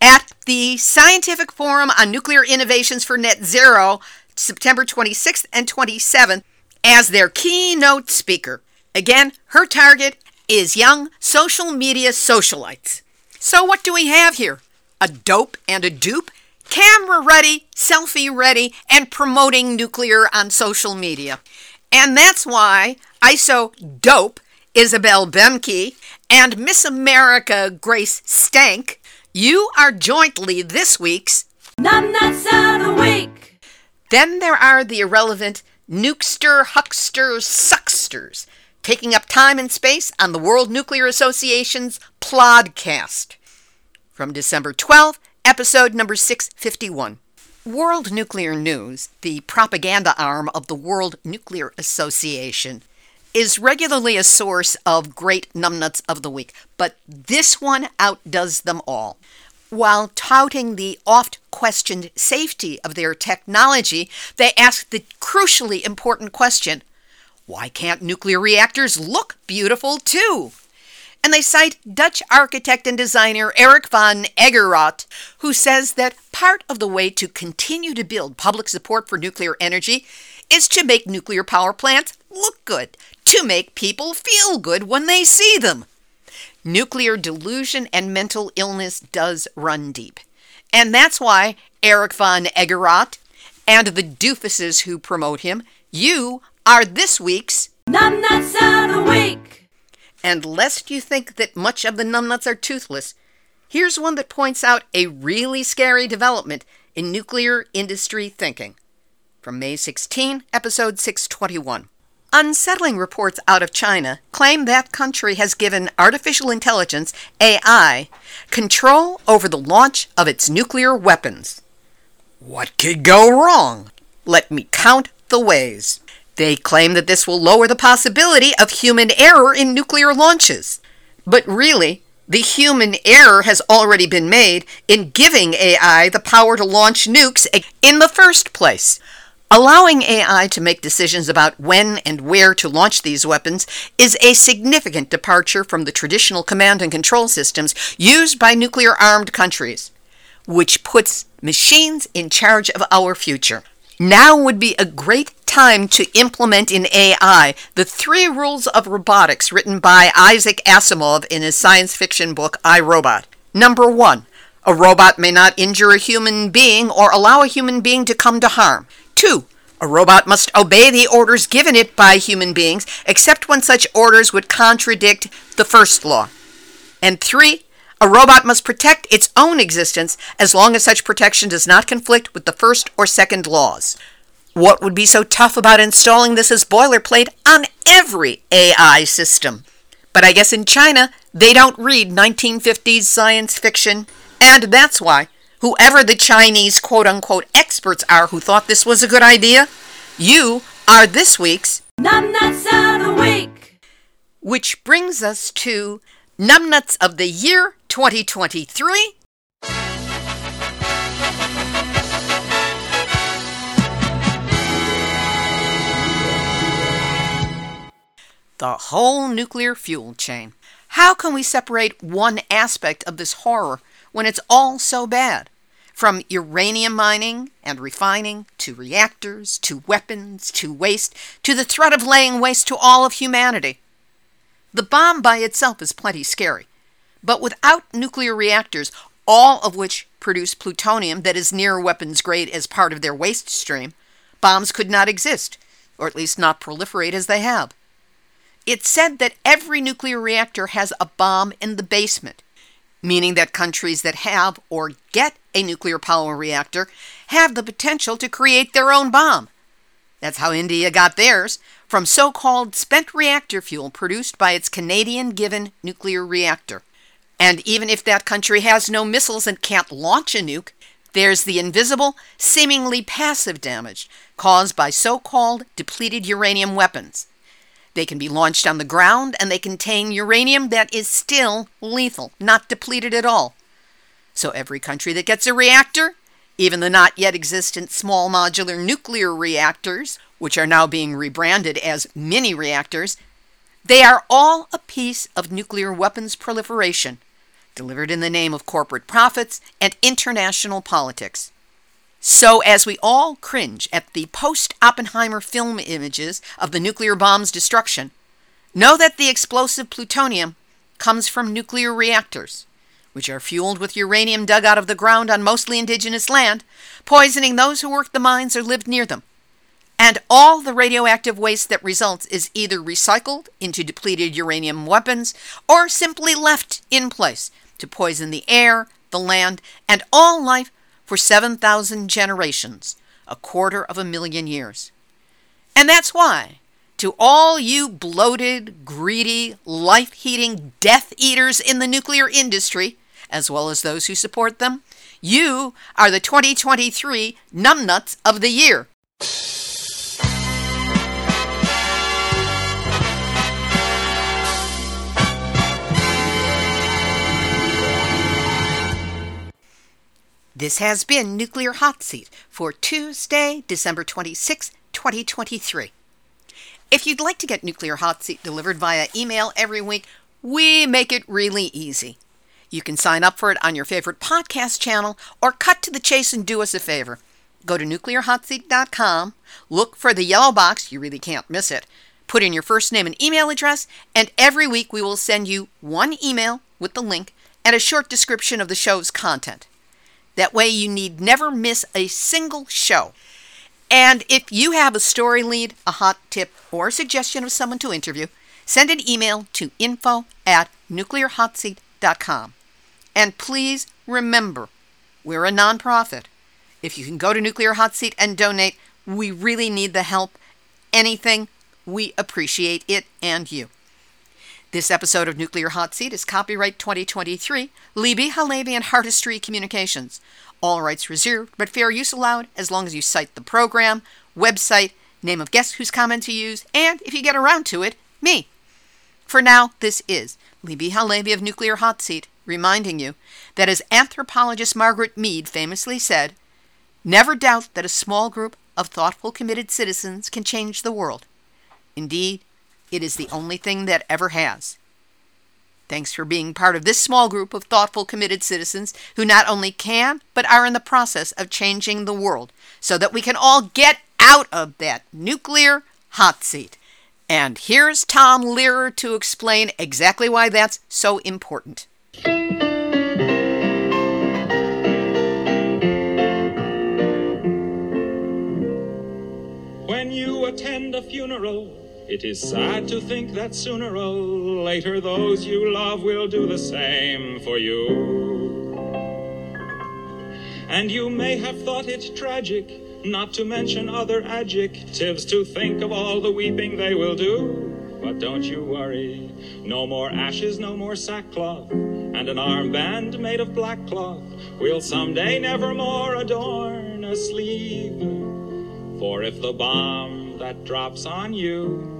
at the Scientific Forum on Nuclear Innovations for Net Zero, September 26th and 27th, as their keynote speaker. Again, her target is young social media socialites. So, what do we have here? A dope and a dupe? Camera ready, selfie ready, and promoting nuclear on social media. And that's why ISO Dope, Isabel Boemke, and Miss America Grace Stank you are jointly this week's Numbnuts of the Week. Then there are the irrelevant nukester, huckster, sucksters, taking up time and space on the World Nuclear Association's Plodcast. From December 12th, episode number 651. World Nuclear News, the propaganda arm of the World Nuclear Association, is regularly a source of great numbnuts of the week, but this one outdoes them all. While touting the oft questioned safety of their technology, they ask the crucially important question why can't nuclear reactors look beautiful too? And they cite Dutch architect and designer Eric van Egeraat, who says that part of the way to continue to build public support for nuclear energy is to make nuclear power plants look good, to make people feel good when they see them. Nuclear delusion and mental illness does run deep. And that's why Eric von Egeraat and the doofuses who promote him, you are this week's Numbnuts of the Week. And lest you think that much of the numbnuts are toothless, here's one that points out a really scary development in nuclear industry thinking. From May 16, episode 621. Unsettling reports out of China claim that country has given artificial intelligence, AI, control over the launch of its nuclear weapons. What could go wrong? Let me count the ways. They claim that this will lower the possibility of human error in nuclear launches. But really, the human error has already been made in giving AI the power to launch nukes in the first place. Allowing AI to make decisions about when and where to launch these weapons is a significant departure from the traditional command and control systems used by nuclear armed countries, which puts machines in charge of our future. Now would be a great time to implement in AI the three rules of robotics written by Isaac Asimov in his science fiction book I Robot. Number one, a robot may not injure a human being or allow a human being to come to harm. Two, a robot must obey the orders given it by human beings, except when such orders would contradict the first law. And three, a robot must protect its own existence as long as such protection does not conflict with the first or second laws. What would be so tough about installing this as boilerplate on every AI system? But I guess in China, they don't read 1950s science fiction, and that's why whoever the Chinese quote unquote experts are who thought this was a good idea, you are this week's Numbnuts of the Week. Which brings us to Numbnuts of the Year 2023 the whole nuclear fuel chain. How can we separate one aspect of this horror when it's all so bad? From uranium mining and refining, to reactors, to weapons, to waste, to the threat of laying waste to all of humanity. The bomb by itself is plenty scary, but without nuclear reactors, all of which produce plutonium that is near weapons grade as part of their waste stream, bombs could not exist, or at least not proliferate as they have. It's said that every nuclear reactor has a bomb in the basement, meaning that countries that have or get a nuclear power reactor have the potential to create their own bomb. That's how India got theirs from so called spent reactor fuel produced by its Canadian given nuclear reactor. And even if that country has no missiles and can't launch a nuke, there's the invisible, seemingly passive damage caused by so called depleted uranium weapons. They can be launched on the ground and they contain uranium that is still lethal, not depleted at all. So every country that gets a reactor, even the not yet existent small modular nuclear reactors, which are now being rebranded as mini reactors, they are all a piece of nuclear weapons proliferation, delivered in the name of corporate profits and international politics. So, as we all cringe at the post Oppenheimer film images of the nuclear bomb's destruction, know that the explosive plutonium comes from nuclear reactors, which are fueled with uranium dug out of the ground on mostly indigenous land, poisoning those who worked the mines or lived near them. And all the radioactive waste that results is either recycled into depleted uranium weapons or simply left in place to poison the air, the land, and all life for 7,000 generations, a quarter of a million years. And that's why, to all you bloated, greedy, life heating death eaters in the nuclear industry, as well as those who support them, You are the 2023 Numbnuts of the Year. This has been Nuclear Hot Seat for Tuesday, December 26, 2023. If you'd like to get Nuclear Hot Seat delivered via email every week, we make it really easy. You can sign up for it on your favorite podcast channel or cut to the chase and do us a favor. Go to nuclearhotseat.com, look for the yellow box, you really can't miss it. Put in your first name and email address, and every week we will send you one email with the link and a short description of the show's content. That way you need never miss a single show. And if you have a story lead, a hot tip, or a suggestion of someone to interview, send an email to info at nuclearhotseat.com. And please remember, we're a nonprofit. If you can go to Nuclear Hot Seat and donate, we really need the help. Anything, we appreciate it and you. This episode of Nuclear Hot Seat is copyright 2023, Libbe HaLevy and Heartistry Communications. All rights reserved, but fair use allowed as long as you cite the program, website, name of guest whose comment you use, and if you get around to it, me. For now, this is Libbe HaLevy of Nuclear Hot Seat reminding you that as anthropologist Margaret Mead famously said, never doubt that a small group of thoughtful, committed citizens can change the world. Indeed, it is the only thing that ever has. Thanks for being part of this small group of thoughtful, committed citizens who not only can, but are in the process of changing the world so that we can all get out of that nuclear hot seat. And here's Tom Lehrer to explain exactly why that's so important. When you attend a funeral, it is sad to think that sooner or later those you love will do the same for you. And you may have thought it tragic, not to mention other adjectives, to think of all the weeping they will do. But don't you worry, no more ashes, no more sackcloth and an armband made of black cloth will someday nevermore adorn a sleeve. For if the bomb that drops on you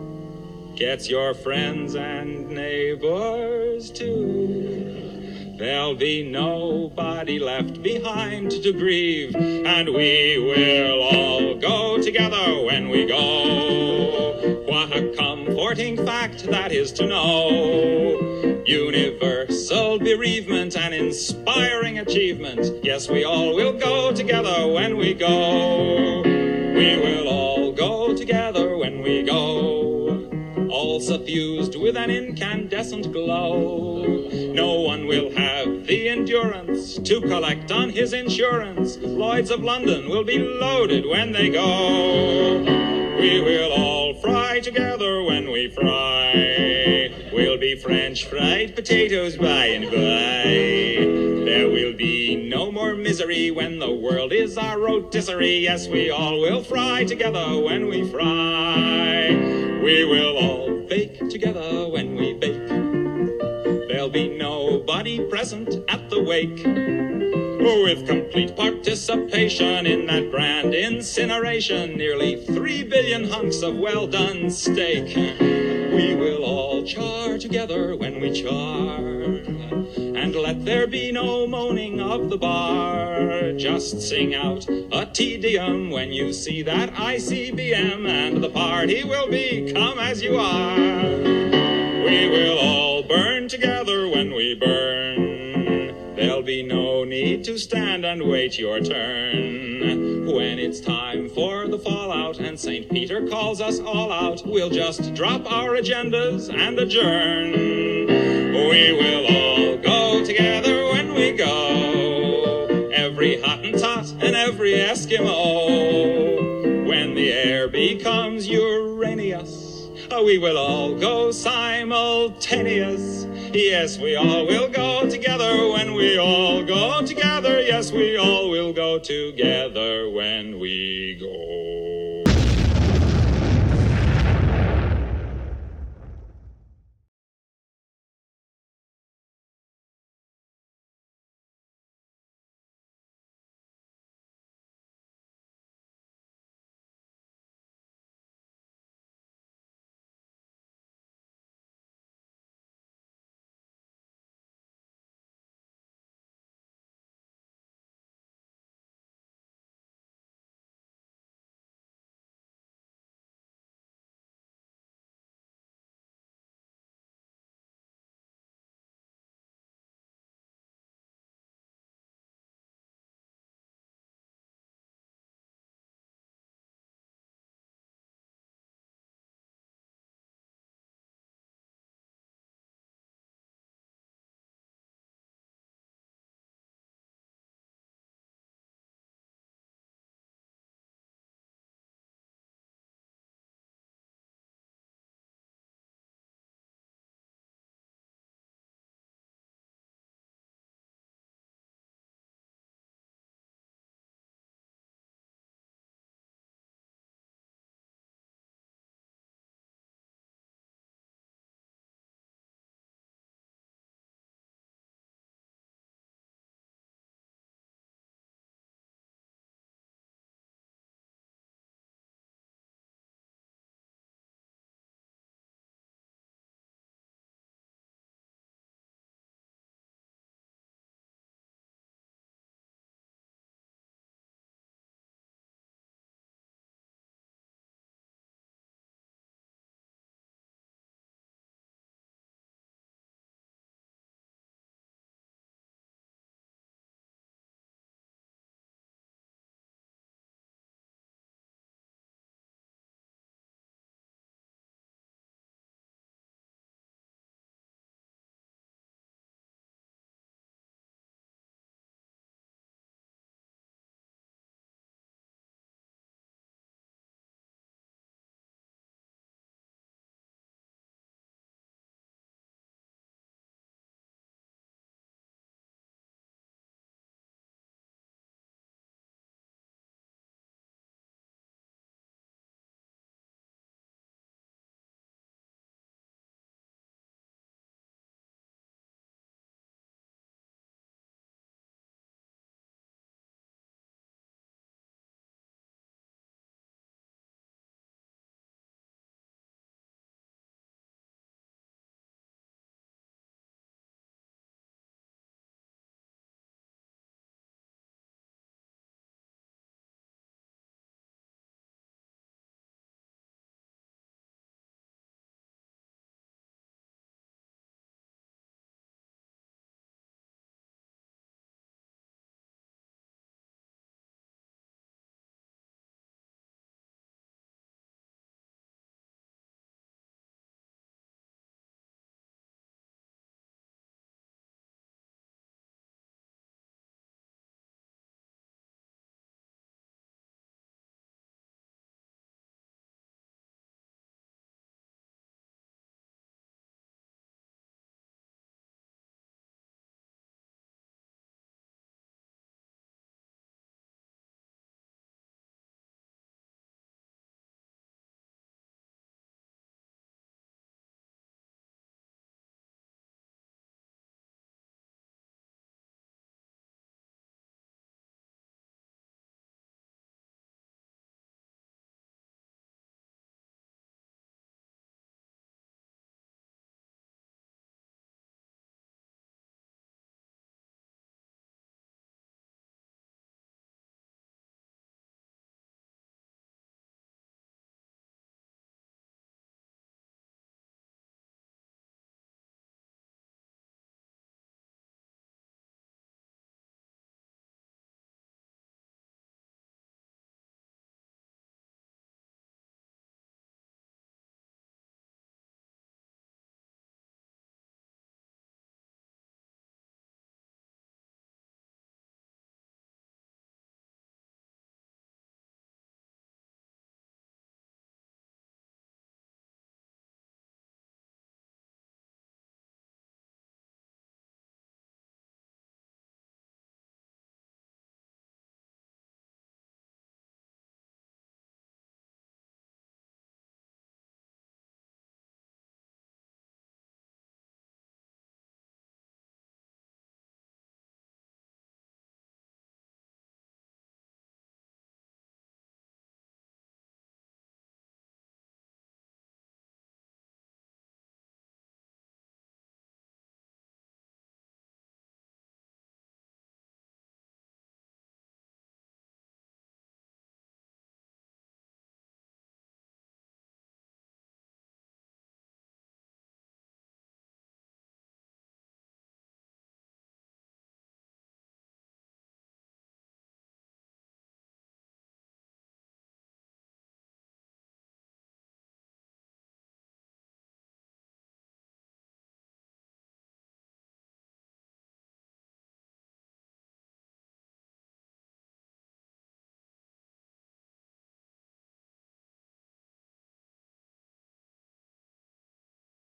gets your friends and neighbors too, there'll be nobody left behind to grieve, and we will all go together when we go. What a comforting fact that is to know. Universal bereavement and inspiring achievement. Yes, we all will go together when we go. We will all suffused with an incandescent glow. No one will have the endurance to collect on his insurance. Lloyds of London will be loaded when they go. We will all fry together when we fry. We'll be French fried potatoes by and by. Misery when the world is our rotisserie. Yes, we all will fry together when we fry. We will all bake together when we bake. There'll be nobody present at the wake Who, with complete participation in that grand incineration. Nearly three billion hunks of well done steak. We will all char together when we char. And let there be no moaning of the bar. Just sing out a Te Deum when you see that ICBM, and the party will be come as you are. We will all burn together when we burn. There'll be no need to stand and wait your turn. When it's time for the fallout and St. Peter calls us all out, we'll just drop our agendas and adjourn. We will all go together when we go. Every Hottentot and every Eskimo. When the air becomes Uranus, we will all go simultaneous. Yes, we all will go together when we all go together. Yes, we all will go together when we go.